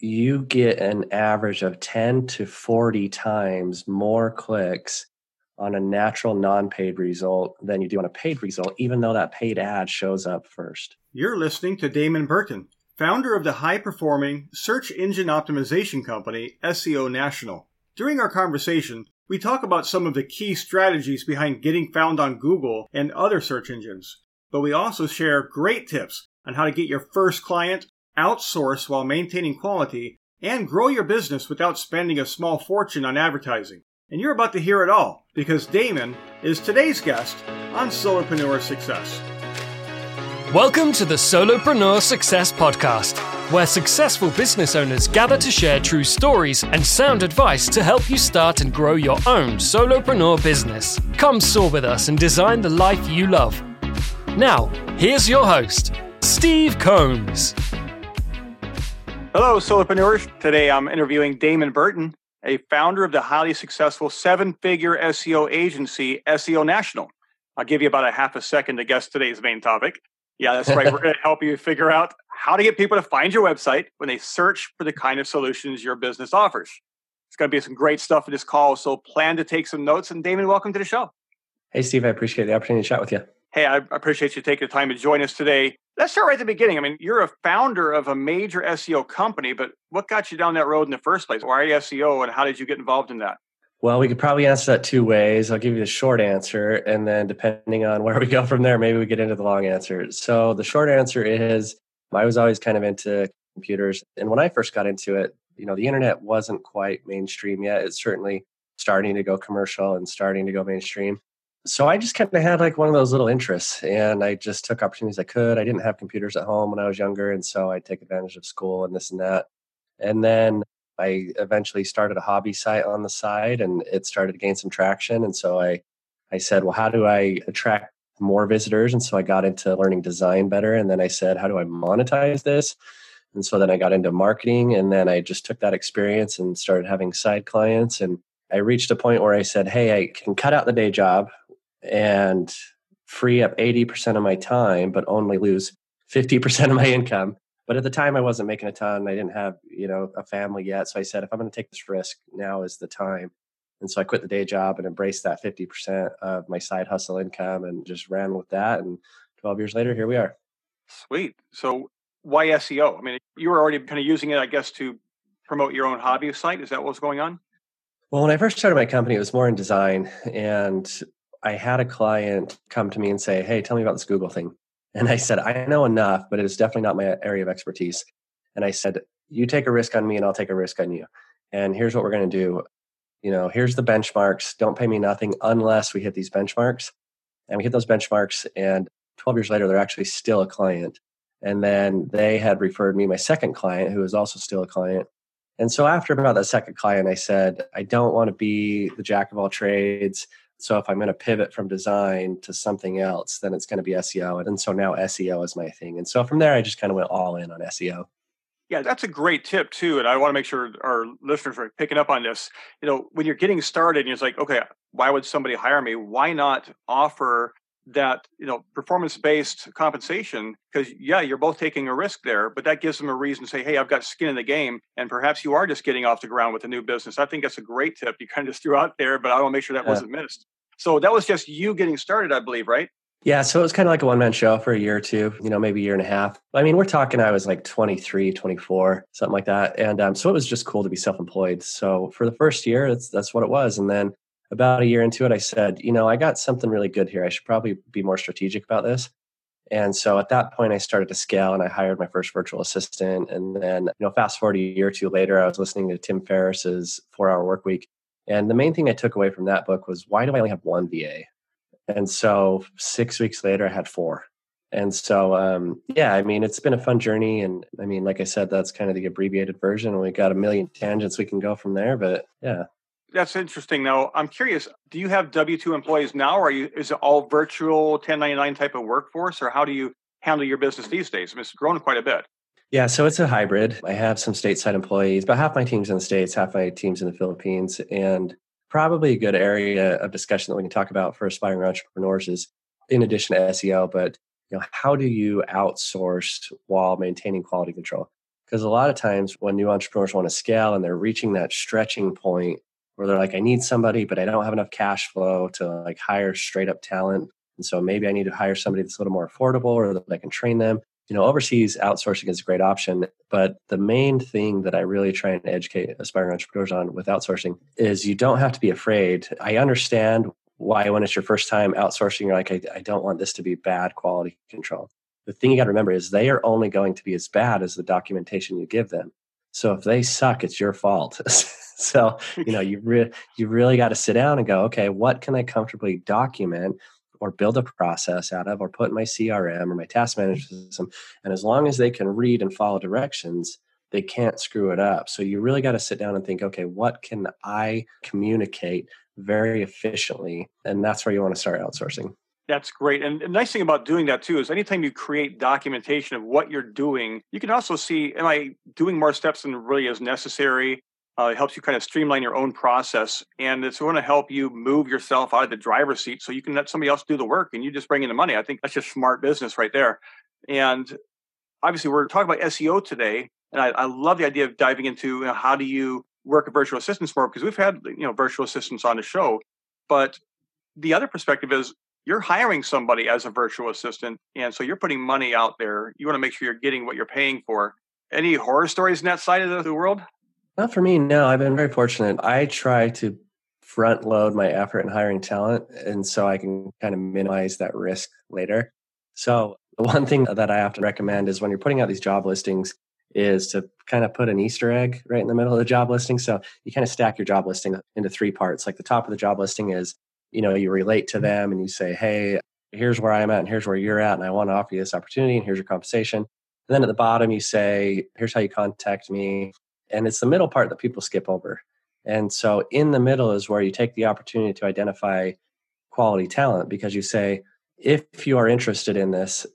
you get an average of 10 to 40 times more clicks on a natural non paid result than you do on a paid result, even though that paid ad shows up first. You're listening to Damon Burton, founder of the high performing search engine optimization company SEO National. During our conversation, we talk about some of the key strategies behind getting found on Google and other search engines, but we also share great tips on how to get your first client, outsource while maintaining quality, and grow your business without spending a small fortune on advertising. And you're about to hear it all because Damon is today's guest on Solopreneur Success. Welcome to the Solopreneur Success Podcast, where successful business owners gather to share true stories and sound advice to help you start and grow your own solopreneur business. Come soar with us and design the life you love. Now, here's your host, Steve Combs. Hello, solopreneurs. Today I'm interviewing Damon Burton a founder of the highly successful seven figure SEO agency, SEO National. I'll give you about a half a second to guess today's main topic. Yeah, that's right. We're going to help you figure out how to get people to find your website when they search for the kind of solutions your business offers. It's going to be some great stuff in this call. So plan to take some notes. And Damon, welcome to the show. Hey, Steve, I appreciate the opportunity to chat with you. Hey, I appreciate you taking the time to join us today. Let's start right at the beginning. I mean, you're a founder of a major SEO company, but what got you down that road in the first place? Why SEO and how did you get involved in that? Well, we could probably answer that two ways. I'll give you the short answer, and then depending on where we go from there, maybe we get into the long answer. So, the short answer is I was always kind of into computers. And when I first got into it, you know, the internet wasn't quite mainstream yet. It's certainly starting to go commercial and starting to go mainstream so I just kind of had like one of those little interests and I just took opportunities I could. I didn't have computers at home when I was younger. And so I take advantage of school and this and that. And then I eventually started a hobby site on the side and it started to gain some traction. And so I, I said, well, how do I attract more visitors? And so I got into learning design better. And then I said, how do I monetize this? And so then I got into marketing and then I just took that experience and started having side clients. And I reached a point where I said, hey, I can cut out the day job and free up 80% of my time, but only lose 50% of my income. But at the time, I wasn't making a ton. I didn't have, you know, a family yet. So I said, if I'm going to take this risk, now is the time. And so I quit the day job and embraced that 50% of my side hustle income and just ran with that. And 12 years later, here we are. Sweet. So why SEO? I mean, you were already kind of using it, I guess, to promote your own hobby site. Is that what's going on? Well, when I first started my company, it was more in design. And I had a client come to me and say, Hey, tell me about this Google thing. And I said, I know enough, but it is definitely not my area of expertise. And I said, You take a risk on me and I'll take a risk on you. And here's what we're going to do. You know, here's the benchmarks. Don't pay me nothing unless we hit these benchmarks. And we hit those benchmarks. And 12 years later, they're actually still a client. And then they had referred me my second client, who is also still a client. And so after about that second client, I said, I don't want to be the jack of all trades. So if I'm going to pivot from design to something else, then it's going to be SEO. And so now SEO is my thing. And so from there, I just kind of went all in on SEO. Yeah, that's a great tip too. And I want to make sure our listeners are picking up on this. You know, when you're getting started and it's like, okay, why would somebody hire me? Why not offer that you know performance based compensation because yeah you're both taking a risk there but that gives them a reason to say hey i've got skin in the game and perhaps you are just getting off the ground with a new business. I think that's a great tip you kind of just threw out there but i want to make sure that yeah. wasn't missed. So that was just you getting started i believe right? Yeah so it was kind of like a one-man show for a year or two you know maybe a year and a half. I mean we're talking i was like 23 24 something like that and um, so it was just cool to be self-employed. So for the first year that's that's what it was and then about a year into it, I said, you know, I got something really good here. I should probably be more strategic about this. And so at that point, I started to scale and I hired my first virtual assistant. And then, you know, fast forward a year or two later, I was listening to Tim Ferriss's four hour work week. And the main thing I took away from that book was why do I only have one VA? And so six weeks later, I had four. And so, um, yeah, I mean, it's been a fun journey. And I mean, like I said, that's kind of the abbreviated version. We got a million tangents we can go from there. But yeah, that's interesting. Now, I'm curious. Do you have W two employees now, or you, is it all virtual 1099 type of workforce, or how do you handle your business these days? I mean, it's grown quite a bit. Yeah, so it's a hybrid. I have some stateside employees, but half my team's in the states, half my team's in the Philippines, and probably a good area of discussion that we can talk about for aspiring entrepreneurs is, in addition to SEO, but you know, how do you outsource while maintaining quality control? Because a lot of times when new entrepreneurs want to scale and they're reaching that stretching point where they're like, I need somebody, but I don't have enough cash flow to like hire straight up talent. And so maybe I need to hire somebody that's a little more affordable or that I can train them. You know, overseas outsourcing is a great option. But the main thing that I really try and educate aspiring entrepreneurs on with outsourcing is you don't have to be afraid. I understand why when it's your first time outsourcing, you're like, I, I don't want this to be bad quality control the thing you got to remember is they are only going to be as bad as the documentation you give them. So if they suck, it's your fault. so you know you re- you really got to sit down and go, okay, what can I comfortably document or build a process out of, or put in my CRM or my task management system? And as long as they can read and follow directions, they can't screw it up. So you really got to sit down and think, okay, what can I communicate very efficiently? And that's where you want to start outsourcing. That's great. And the nice thing about doing that too is anytime you create documentation of what you're doing, you can also see, am I doing more steps than really is necessary? Uh, it helps you kind of streamline your own process. And it's going to help you move yourself out of the driver's seat so you can let somebody else do the work and you just bring in the money. I think that's just smart business right there. And obviously, we're talking about SEO today. And I, I love the idea of diving into you know, how do you work a virtual assistant more because we've had you know virtual assistants on the show. But the other perspective is you're hiring somebody as a virtual assistant and so you're putting money out there. You want to make sure you're getting what you're paying for. Any horror stories in that side of the world? Not for me no i've been very fortunate. I try to front load my effort in hiring talent and so i can kind of minimize that risk later. So the one thing that i often recommend is when you're putting out these job listings is to kind of put an easter egg right in the middle of the job listing. So you kind of stack your job listing into three parts. Like the top of the job listing is you know you relate to them and you say hey here's where i'm at and here's where you're at and i want to offer you this opportunity and here's your compensation and then at the bottom you say here's how you contact me and it's the middle part that people skip over. And so in the middle is where you take the opportunity to identify quality talent because you say if you are interested in this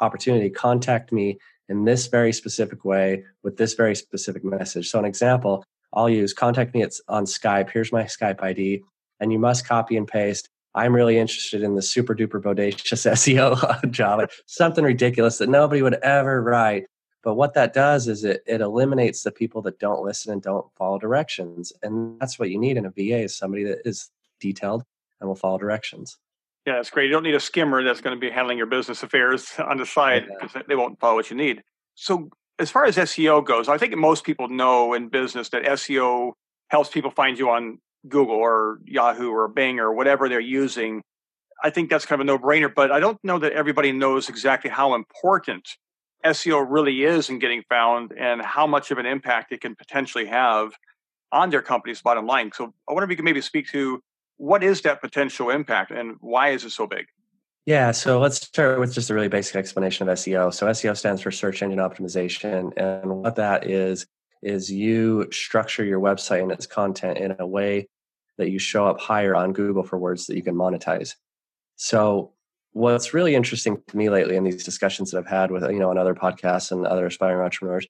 opportunity contact me in this very specific way with this very specific message. So an example i'll use contact me it's on skype. Here's my skype id and you must copy and paste. I'm really interested in the super duper bodacious SEO job, something ridiculous that nobody would ever write. But what that does is it, it eliminates the people that don't listen and don't follow directions. And that's what you need in a VA is somebody that is detailed and will follow directions. Yeah, that's great. You don't need a skimmer that's going to be handling your business affairs on the side because yeah. they won't follow what you need. So, as far as SEO goes, I think most people know in business that SEO helps people find you on Google or Yahoo or Bing or whatever they're using. I think that's kind of a no brainer, but I don't know that everybody knows exactly how important SEO really is in getting found and how much of an impact it can potentially have on their company's bottom line. So I wonder if you could maybe speak to what is that potential impact and why is it so big? Yeah, so let's start with just a really basic explanation of SEO. So SEO stands for search engine optimization. And what that is, is you structure your website and its content in a way that you show up higher on Google for words that you can monetize. So what's really interesting to me lately in these discussions that I've had with you know on other podcasts and other aspiring entrepreneurs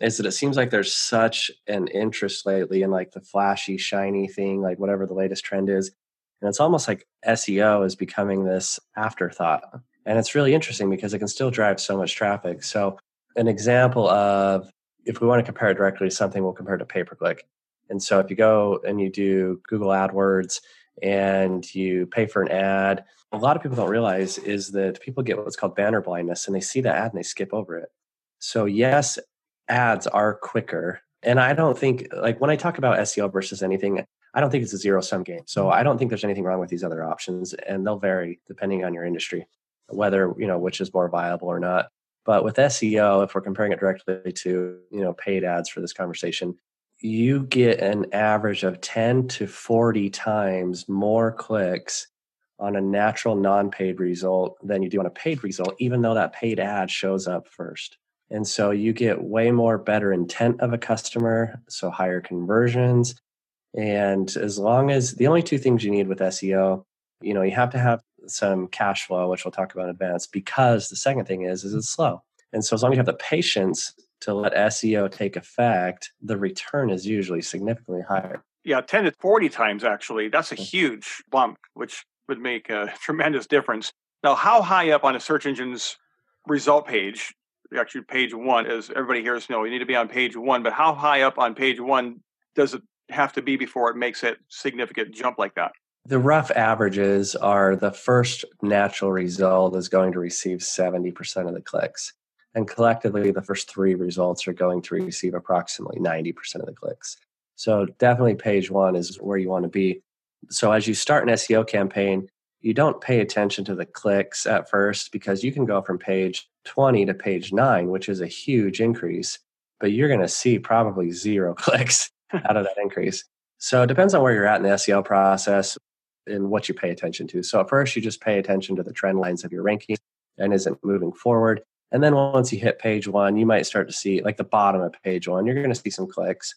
is that it seems like there's such an interest lately in like the flashy shiny thing like whatever the latest trend is and it's almost like SEO is becoming this afterthought and it's really interesting because it can still drive so much traffic so an example of if we want to compare it directly to something, we'll compare it to pay per click. And so if you go and you do Google AdWords and you pay for an ad, a lot of people don't realize is that people get what's called banner blindness and they see the ad and they skip over it. So, yes, ads are quicker. And I don't think, like, when I talk about SEO versus anything, I don't think it's a zero sum game. So, I don't think there's anything wrong with these other options, and they'll vary depending on your industry, whether, you know, which is more viable or not. But with SEO, if we're comparing it directly to, you know, paid ads for this conversation, you get an average of 10 to 40 times more clicks on a natural non-paid result than you do on a paid result, even though that paid ad shows up first. And so you get way more better intent of a customer, so higher conversions. And as long as the only two things you need with SEO, you know, you have to have some cash flow, which we'll talk about in advance, because the second thing is, is it's slow. And so as long as you have the patience to let SEO take effect, the return is usually significantly higher. Yeah, 10 to 40 times actually. That's a mm. huge bump, which would make a tremendous difference. Now, how high up on a search engine's result page actually page one, as everybody hears, know, you need to be on page one. But how high up on page one does it have to be before it makes a significant jump like that? The rough averages are the first natural result is going to receive 70% of the clicks. And collectively, the first three results are going to receive approximately 90% of the clicks. So definitely page one is where you want to be. So as you start an SEO campaign, you don't pay attention to the clicks at first because you can go from page 20 to page nine, which is a huge increase, but you're going to see probably zero clicks out of that increase. So it depends on where you're at in the SEO process and what you pay attention to. So at first, you just pay attention to the trend lines of your ranking and is it moving forward. And then once you hit page one, you might start to see like the bottom of page one, you're going to see some clicks.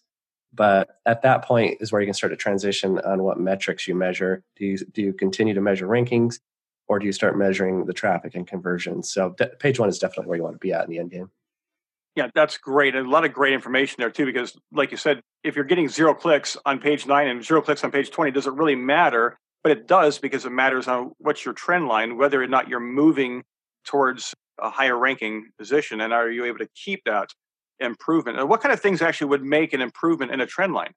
But at that point is where you can start to transition on what metrics you measure. Do you do you continue to measure rankings, or do you start measuring the traffic and conversions? So de- page one is definitely where you want to be at in the end game. Yeah, that's great. And a lot of great information there too, because like you said, if you're getting zero clicks on page nine and zero clicks on page 20, does it really matter? But it does because it matters on what's your trend line, whether or not you're moving towards a higher ranking position, and are you able to keep that improvement? And what kind of things actually would make an improvement in a trend line?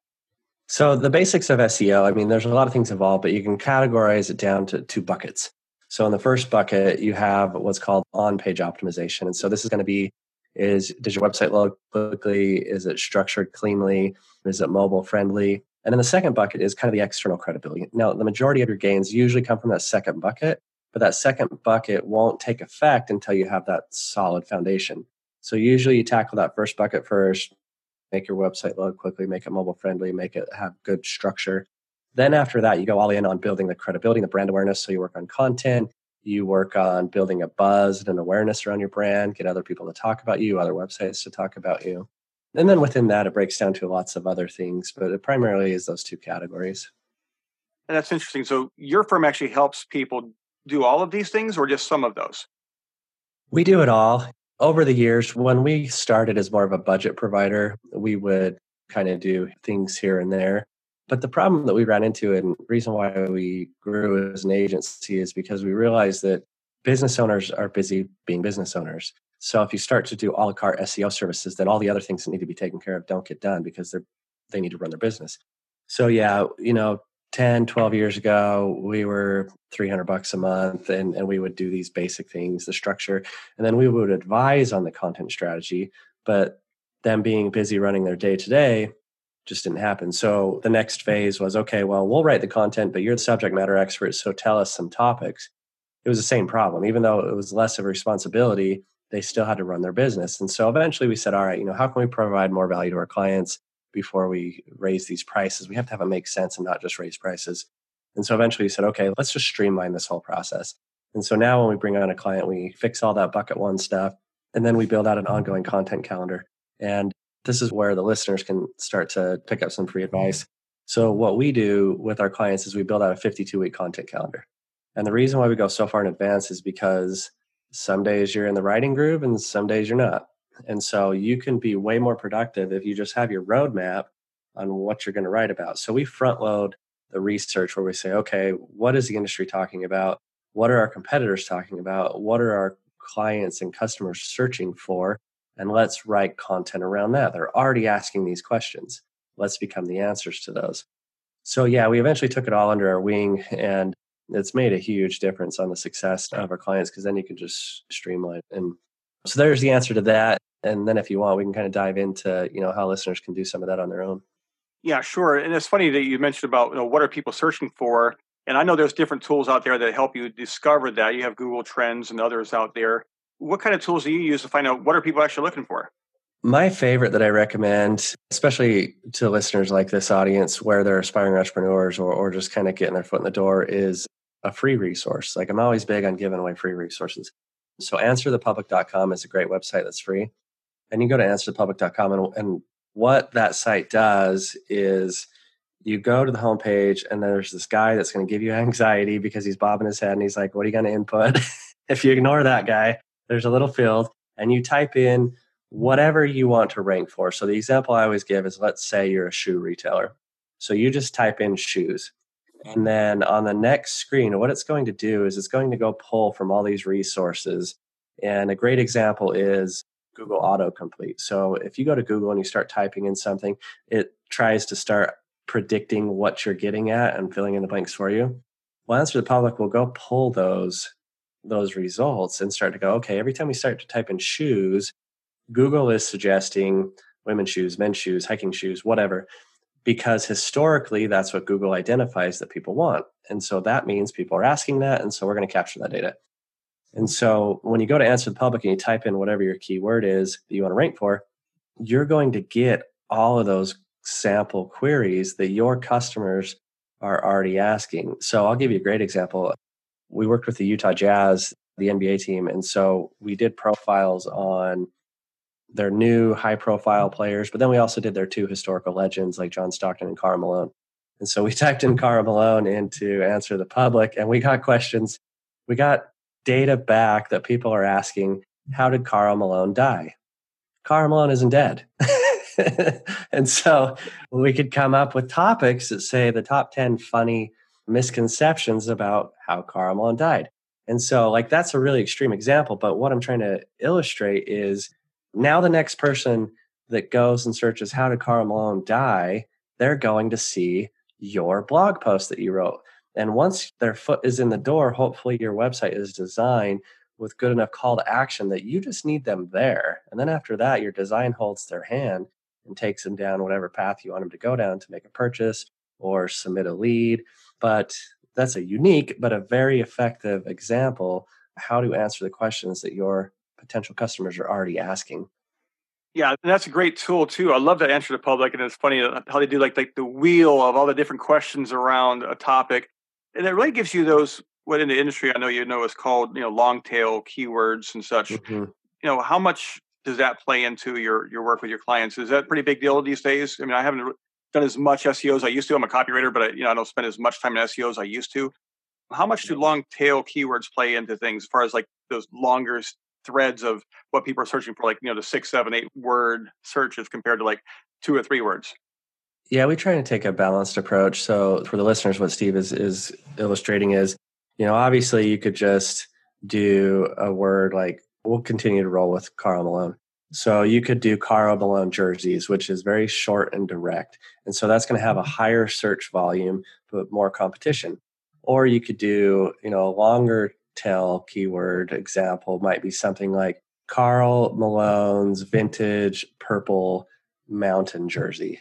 So the basics of SEO, I mean, there's a lot of things involved, but you can categorize it down to two buckets. So in the first bucket, you have what's called on-page optimization, and so this is going to be is does your website look quickly? Is it structured cleanly? Is it mobile friendly? And then the second bucket is kind of the external credibility. Now, the majority of your gains usually come from that second bucket, but that second bucket won't take effect until you have that solid foundation. So usually you tackle that first bucket first, make your website load quickly, make it mobile friendly, make it have good structure. Then after that, you go all in on building the credibility, the brand awareness. So you work on content, you work on building a buzz and an awareness around your brand, get other people to talk about you, other websites to talk about you. And then within that, it breaks down to lots of other things, but it primarily is those two categories. And that's interesting. So your firm actually helps people do all of these things or just some of those? We do it all. Over the years, when we started as more of a budget provider, we would kind of do things here and there. But the problem that we ran into and reason why we grew as an agency is because we realized that business owners are busy being business owners. So if you start to do a la carte SEO services, then all the other things that need to be taken care of don't get done because they're they need to run their business. So yeah, you know, 10, 12 years ago, we were 300 bucks a month and, and we would do these basic things, the structure, and then we would advise on the content strategy. But them being busy running their day to day just didn't happen. So the next phase was okay, well, we'll write the content, but you're the subject matter expert. So tell us some topics. It was the same problem. Even though it was less of a responsibility, they still had to run their business. And so eventually we said, all right, you know, how can we provide more value to our clients before we raise these prices? We have to have it make sense and not just raise prices. And so eventually we said, okay, let's just streamline this whole process. And so now when we bring on a client, we fix all that bucket one stuff, and then we build out an ongoing content calendar. And this is where the listeners can start to pick up some free advice. So what we do with our clients is we build out a 52 week content calendar. And the reason why we go so far in advance is because some days you're in the writing groove and some days you're not. And so you can be way more productive if you just have your roadmap on what you're going to write about. So we front load the research where we say, okay, what is the industry talking about? What are our competitors talking about? What are our clients and customers searching for? And let's write content around that. They're already asking these questions. Let's become the answers to those. So, yeah, we eventually took it all under our wing and it's made a huge difference on the success of our clients because then you can just streamline. And so there's the answer to that. And then if you want, we can kind of dive into, you know, how listeners can do some of that on their own. Yeah, sure. And it's funny that you mentioned about, you know, what are people searching for? And I know there's different tools out there that help you discover that. You have Google Trends and others out there. What kind of tools do you use to find out what are people actually looking for? My favorite that I recommend, especially to listeners like this audience where they're aspiring entrepreneurs or, or just kind of getting their foot in the door, is a free resource. Like I'm always big on giving away free resources. So answerthepublic.com is a great website that's free. And you go to answerthepublic.com and, and what that site does is you go to the homepage and there's this guy that's going to give you anxiety because he's bobbing his head and he's like, what are you going to input? if you ignore that guy, there's a little field and you type in whatever you want to rank for. So the example I always give is let's say you're a shoe retailer. So you just type in shoes and then on the next screen, what it's going to do is it's going to go pull from all these resources. And a great example is Google autocomplete. So if you go to Google and you start typing in something, it tries to start predicting what you're getting at and filling in the blanks for you. Well, Answer the Public will go pull those those results and start to go, okay, every time we start to type in shoes, Google is suggesting women's shoes, men's shoes, hiking shoes, whatever, because historically that's what Google identifies that people want. And so that means people are asking that. And so we're going to capture that data. And so when you go to answer the public and you type in whatever your keyword is that you want to rank for, you're going to get all of those sample queries that your customers are already asking. So I'll give you a great example. We worked with the Utah Jazz, the NBA team, and so we did profiles on their new high profile players, but then we also did their two historical legends like John Stockton and Karl Malone. And so we typed in Karl Malone into answer the public and we got questions. We got data back that people are asking, how did Karl Malone die? Karl Malone isn't dead. and so we could come up with topics that say the top 10 funny misconceptions about how Karl Malone died. And so, like, that's a really extreme example. But what I'm trying to illustrate is now the next person that goes and searches, How did Karl Malone die? they're going to see your blog post that you wrote. And once their foot is in the door, hopefully your website is designed with good enough call to action that you just need them there. And then after that, your design holds their hand and takes them down whatever path you want them to go down to make a purchase or submit a lead. But that's a unique but a very effective example how to answer the questions that your potential customers are already asking. Yeah, and that's a great tool too. I love that answer to public, and it's funny how they do like like the wheel of all the different questions around a topic and it really gives you those what in the industry I know you know is called you know long tail keywords and such. Mm-hmm. You know how much does that play into your your work with your clients? Is that a pretty big deal these days? I mean, I haven't done as much SEO as I used to. I'm a copywriter, but I, you know I don't spend as much time in SEO as I used to. How much do long tail keywords play into things as far as like those longer threads of what people are searching for, like you know the six, seven, eight word searches compared to like two or three words? Yeah, we try to take a balanced approach. So for the listeners, what Steve is is illustrating is, you know, obviously you could just do a word like we'll continue to roll with Karl Malone. So you could do Karl Malone jerseys, which is very short and direct. And so that's going to have a mm-hmm. higher search volume, but more competition. Or you could do, you know, a longer tail keyword example might be something like Karl Malone's vintage purple mountain jersey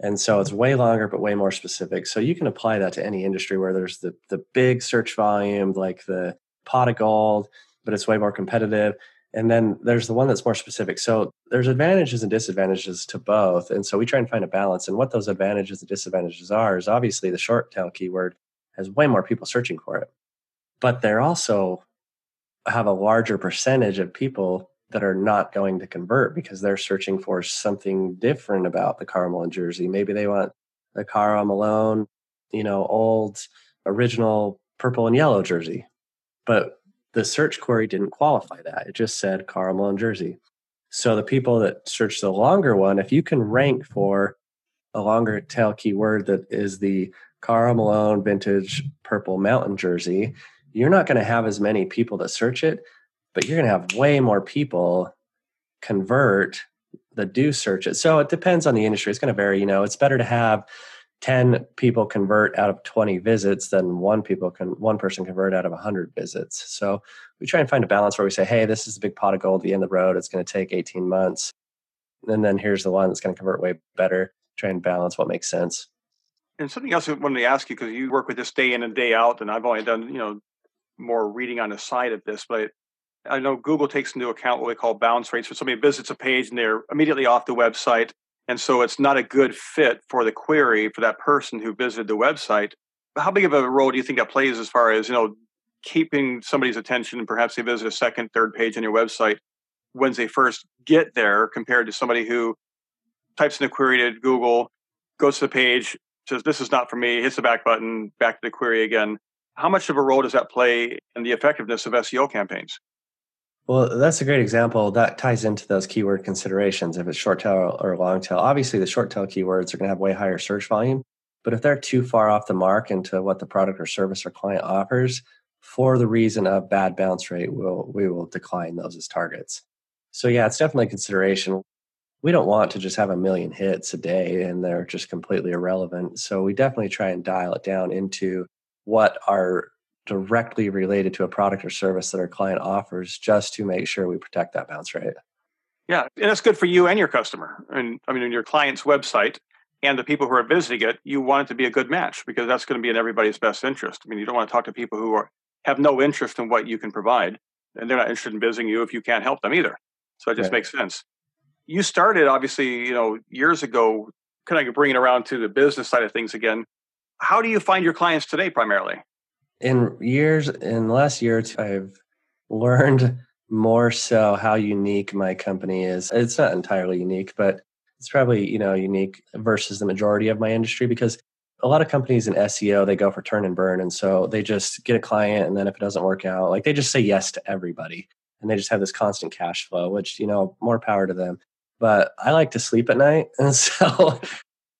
and so it's way longer, but way more specific. So you can apply that to any industry where there's the, the big search volume, like the pot of gold, but it's way more competitive. And then there's the one that's more specific. So there's advantages and disadvantages to both. And so we try and find a balance. And what those advantages and disadvantages are is obviously the short tail keyword has way more people searching for it. But they're also have a larger percentage of people that are not going to convert because they're searching for something different about the Karl Malone jersey. Maybe they want the Karl Malone, you know, old original purple and yellow jersey. But the search query didn't qualify that. It just said Karl Malone jersey. So the people that search the longer one, if you can rank for a longer tail keyword that is the Karl Malone vintage purple mountain jersey, you're not going to have as many people that search it but you're going to have way more people convert that do search it. So it depends on the industry. It's going to vary. You know, it's better to have 10 people convert out of 20 visits than one people can one person convert out of 100 visits. So we try and find a balance where we say, hey, this is a big pot of gold at the end of the road. It's going to take 18 months. And then here's the one that's going to convert way better. Try and balance what makes sense. And something else I wanted to ask you because you work with this day in and day out, and I've only done, you know, more reading on the side of this, but I know Google takes into account what we call bounce rates. So somebody visits a page and they're immediately off the website. And so it's not a good fit for the query for that person who visited the website. How big of a role do you think that plays as far as, you know, keeping somebody's attention and perhaps they visit a second, third page on your website when they first get there compared to somebody who types in a query to Google, goes to the page, says, This is not for me, hits the back button, back to the query again. How much of a role does that play in the effectiveness of SEO campaigns? Well, that's a great example. That ties into those keyword considerations. If it's short tail or long tail, obviously the short tail keywords are going to have way higher search volume. But if they're too far off the mark into what the product or service or client offers, for the reason of bad bounce rate, we'll, we will decline those as targets. So yeah, it's definitely a consideration. We don't want to just have a million hits a day and they're just completely irrelevant. So we definitely try and dial it down into what are directly related to a product or service that our client offers just to make sure we protect that bounce rate. Yeah, and that's good for you and your customer. And I mean, in your client's website and the people who are visiting it, you want it to be a good match because that's going to be in everybody's best interest. I mean, you don't want to talk to people who are, have no interest in what you can provide, and they're not interested in visiting you if you can't help them either. So it just right. makes sense. You started obviously, you know, years ago, kind of bringing it around to the business side of things again. How do you find your clients today primarily? In years, in the last year, I've learned more so how unique my company is. It's not entirely unique, but it's probably, you know, unique versus the majority of my industry because a lot of companies in SEO, they go for turn and burn. And so they just get a client. And then if it doesn't work out, like they just say yes to everybody and they just have this constant cash flow, which, you know, more power to them. But I like to sleep at night. And so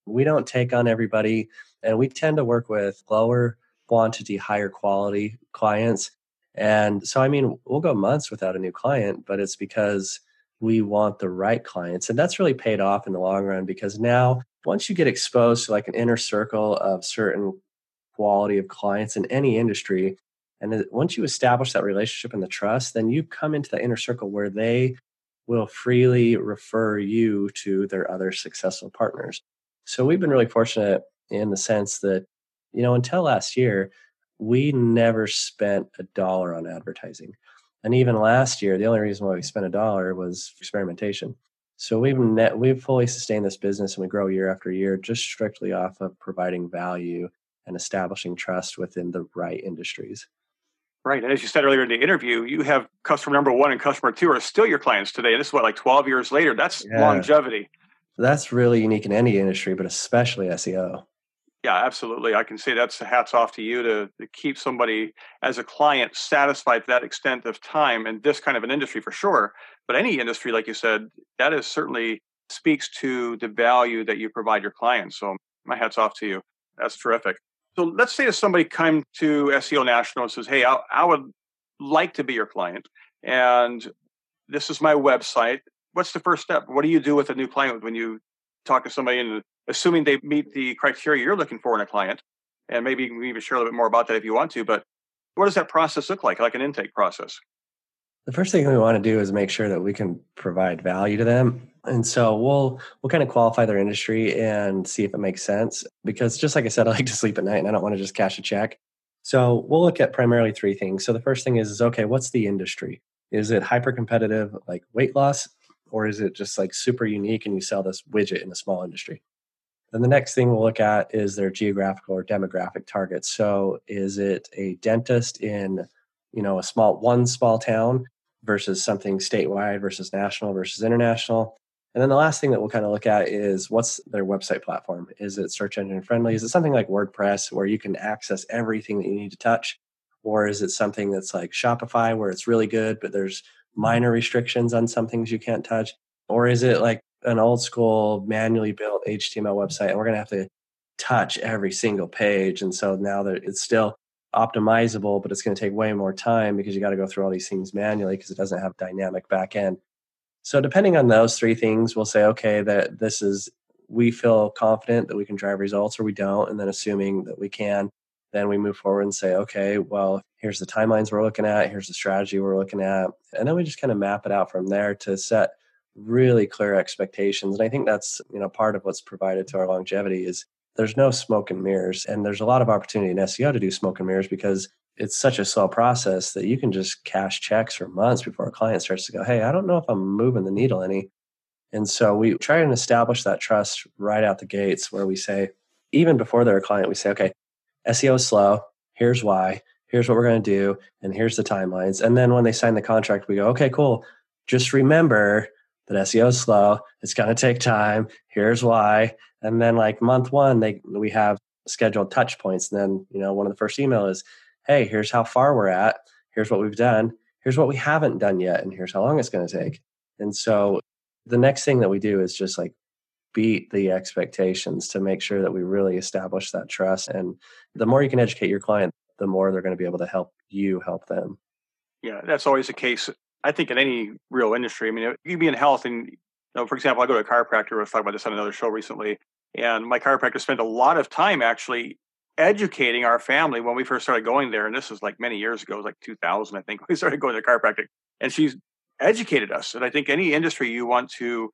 we don't take on everybody. And we tend to work with lower quantity, higher quality clients and so, I mean, we'll go months without a new client, but it's because we want the right clients. And that's really paid off in the long run because now, once you get exposed to like an inner circle of certain quality of clients in any industry, and once you establish that relationship and the trust, then you come into the inner circle where they will freely refer you to their other successful partners. So we've been really fortunate in the sense that, you know, until last year, we never spent a dollar on advertising. And even last year, the only reason why we spent a dollar was experimentation. So we've net, we've fully sustained this business and we grow year after year just strictly off of providing value and establishing trust within the right industries. Right. And as you said earlier in the interview, you have customer number one and customer two are still your clients today. And this is what, like 12 years later? That's yeah. longevity. That's really unique in any industry, but especially SEO. Yeah, absolutely. I can say that's hats off to you to, to keep somebody as a client satisfied to that extent of time in this kind of an industry for sure. But any industry, like you said, that is certainly speaks to the value that you provide your clients. So my hats off to you. That's terrific. So let's say if somebody come to SEO National and says, "Hey, I, I would like to be your client, and this is my website." What's the first step? What do you do with a new client when you talk to somebody and assuming they meet the criteria you're looking for in a client. And maybe you can even share a little bit more about that if you want to. But what does that process look like, like an intake process? The first thing we want to do is make sure that we can provide value to them. And so we'll we'll kind of qualify their industry and see if it makes sense. Because just like I said, I like to sleep at night and I don't want to just cash a check. So we'll look at primarily three things. So the first thing is, is okay, what's the industry? Is it hyper competitive like weight loss? Or is it just like super unique and you sell this widget in a small industry? Then the next thing we'll look at is their geographical or demographic targets. So is it a dentist in, you know, a small one small town versus something statewide versus national versus international? And then the last thing that we'll kind of look at is what's their website platform? Is it search engine friendly? Is it something like WordPress where you can access everything that you need to touch? Or is it something that's like Shopify where it's really good, but there's minor restrictions on some things you can't touch? Or is it like an old school manually built HTML website and we're going to have to touch every single page. And so now that it's still optimizable, but it's going to take way more time because you got to go through all these things manually because it doesn't have dynamic backend. So depending on those three things, we'll say, okay, that this is we feel confident that we can drive results or we don't. And then assuming that we can, then we move forward and say, okay, well, here's the timelines we're looking at, here's the strategy we're looking at. And then we just kind of map it out from there to set really clear expectations and i think that's you know part of what's provided to our longevity is there's no smoke and mirrors and there's a lot of opportunity in seo to do smoke and mirrors because it's such a slow process that you can just cash checks for months before a client starts to go hey i don't know if i'm moving the needle any and so we try and establish that trust right out the gates where we say even before they're a client we say okay seo is slow here's why here's what we're going to do and here's the timelines and then when they sign the contract we go okay cool just remember that SEO is slow. It's going to take time. Here's why. And then like month one, they we have scheduled touch points. And then, you know, one of the first email is, hey, here's how far we're at. Here's what we've done. Here's what we haven't done yet. And here's how long it's going to take. And so the next thing that we do is just like beat the expectations to make sure that we really establish that trust. And the more you can educate your client, the more they're going to be able to help you help them. Yeah, that's always the case I think in any real industry, I mean, you be in health and, you know, for example, I go to a chiropractor. I was talking about this on another show recently. And my chiropractor spent a lot of time actually educating our family when we first started going there. And this is like many years ago, it was like 2000, I think, we started going to chiropractic. And she's educated us. And I think any industry you want to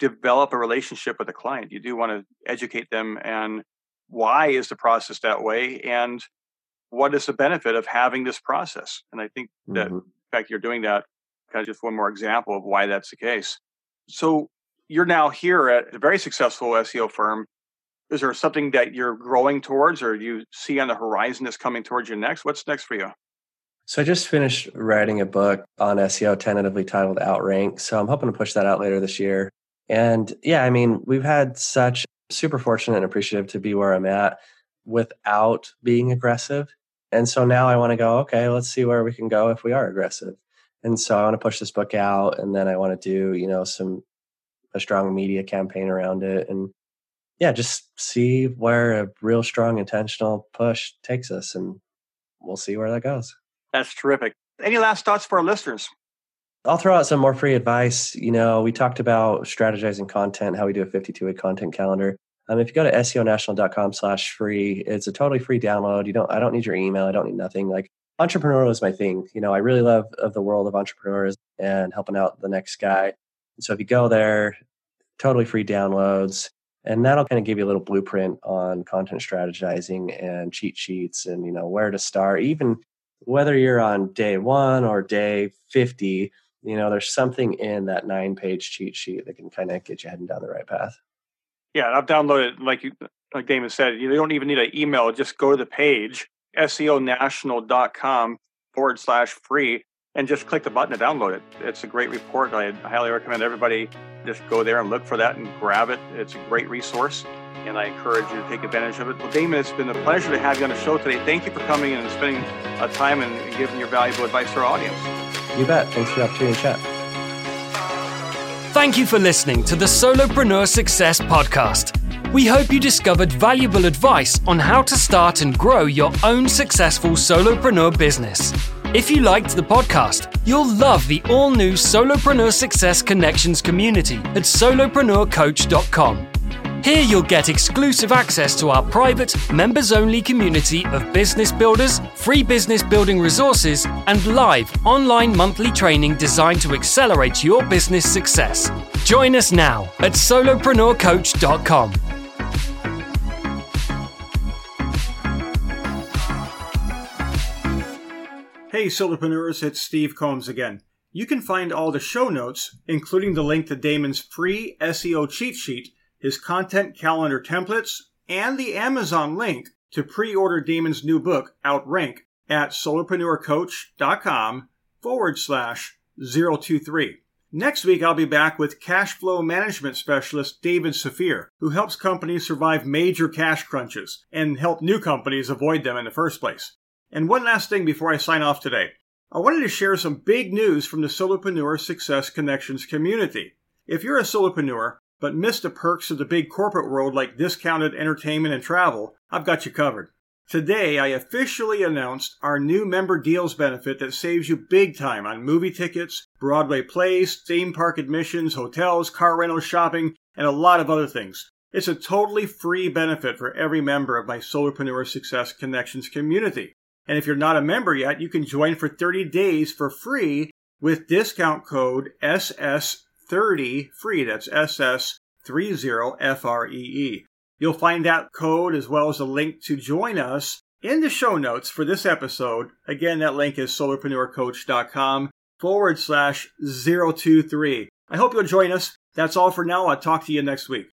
develop a relationship with a client, you do want to educate them and why is the process that way and what is the benefit of having this process. And I think that mm-hmm. in fact you're doing that kind of just one more example of why that's the case. So you're now here at a very successful SEO firm. Is there something that you're growing towards or you see on the horizon that's coming towards you next? What's next for you? So I just finished writing a book on SEO tentatively titled Outrank. So I'm hoping to push that out later this year. And yeah, I mean, we've had such super fortunate and appreciative to be where I'm at without being aggressive. And so now I want to go, okay, let's see where we can go if we are aggressive. And so I want to push this book out and then I want to do, you know, some a strong media campaign around it and yeah, just see where a real strong intentional push takes us and we'll see where that goes. That's terrific. Any last thoughts for our listeners? I'll throw out some more free advice. You know, we talked about strategizing content, how we do a 52 week content calendar. Um, if you go to seonational.com slash free, it's a totally free download. You don't, I don't need your email. I don't need nothing. Like entrepreneurial is my thing. You know, I really love of the world of entrepreneurs and helping out the next guy. So if you go there, totally free downloads, and that'll kind of give you a little blueprint on content strategizing and cheat sheets and you know where to start. Even whether you're on day one or day 50, you know, there's something in that nine page cheat sheet that can kind of get you heading down the right path. Yeah, I've downloaded like you, like Damon said, you don't even need an email. Just go to the page, seonational.com forward slash free, and just click the button to download it. It's a great report. I highly recommend everybody just go there and look for that and grab it. It's a great resource, and I encourage you to take advantage of it. Well, Damon, it's been a pleasure to have you on the show today. Thank you for coming and spending uh, time and, giving your valuable advice to our audience. You bet. Thanks for the opportunity to chat. Thank you for listening to the Solopreneur Success Podcast. We hope you discovered valuable advice on how to start and grow your own successful solopreneur business. If you liked the podcast, you'll love the all new Solopreneur Success Connections community at solopreneurcoach.com. Here you'll get exclusive access to our private, members only community of business builders, free business building resources, and live online monthly training designed to accelerate your business success. Join us now at solopreneurcoach.com. Hey, Solopreneurs, it's Steve Combs again. You can find all the show notes, including the link to Damon's free SEO cheat sheet, his content calendar templates, and the Amazon link to pre-order Damon's new book, Outrank, at solopreneurcoach.com forward slash 023. Next week, I'll be back with cash flow management specialist David Safir, who helps companies survive major cash crunches and help new companies avoid them in the first place. And one last thing before I sign off today. I wanted to share some big news from the Solopreneur Success Connections community. If you're a solopreneur but miss the perks of the big corporate world like discounted entertainment and travel, I've got you covered. Today, I officially announced our new member deals benefit that saves you big time on movie tickets, Broadway plays, theme park admissions, hotels, car rental shopping, and a lot of other things. It's a totally free benefit for every member of my Solopreneur Success Connections community. And if you're not a member yet, you can join for 30 days for free with discount code SS30 free. That's SS30 F R E E. You'll find that code as well as a link to join us in the show notes for this episode. Again, that link is solopreneurcoach.com forward slash 023. I hope you'll join us. That's all for now. I'll talk to you next week.